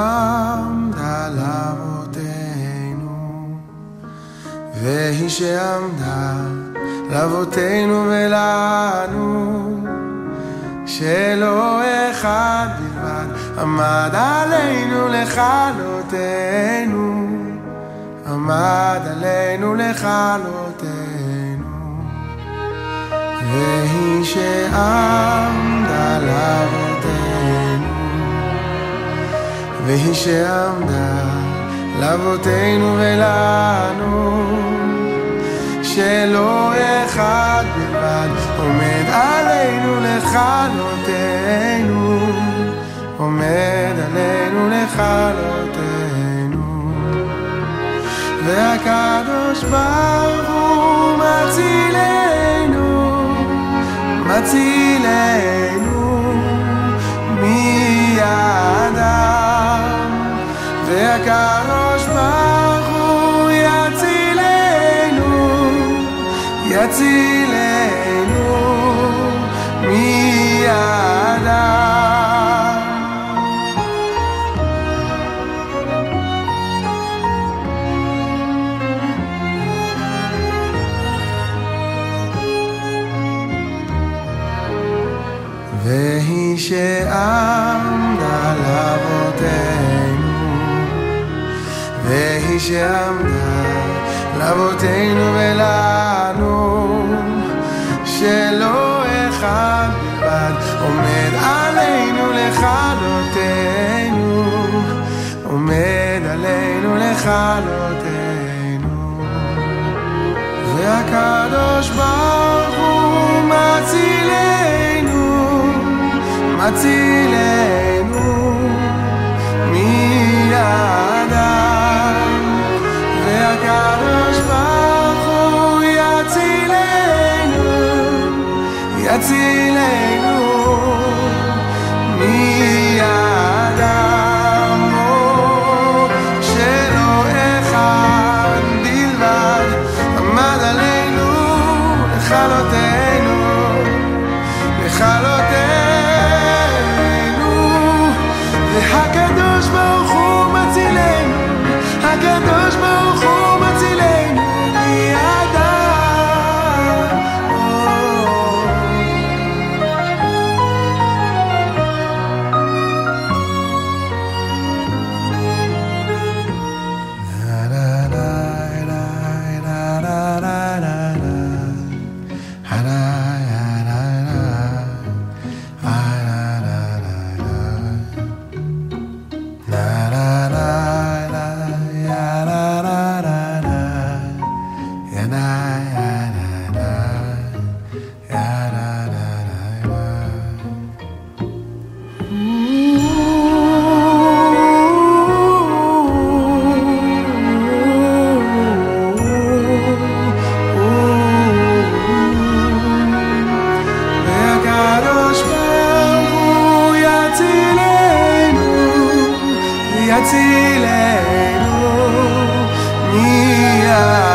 שעמדה לאבותינו, והיא שעמדה לאבותינו ולנו, שלא אחד בלבד עמד עלינו לכלותנו, עמד עלינו לכלותנו, והיא שעמדה לאבותינו. והיא שעמדה לאבותינו ולנו, שלא אחד בלבד עומד עלינו לכלותנו, עומד עלינו לכלותנו, והקדוש ברוך הוא מצילנו, מצילנו יצילנו מידם. והיא שעמדה לאבותינו, והיא שעמדה לאבותינו ולנו, שלא אחד בלבד עומד עלינו לכלותנו, עומד עלינו לכלותנו, והקדוש ברוך הוא מצילנו, מצילנו מידם, olhar.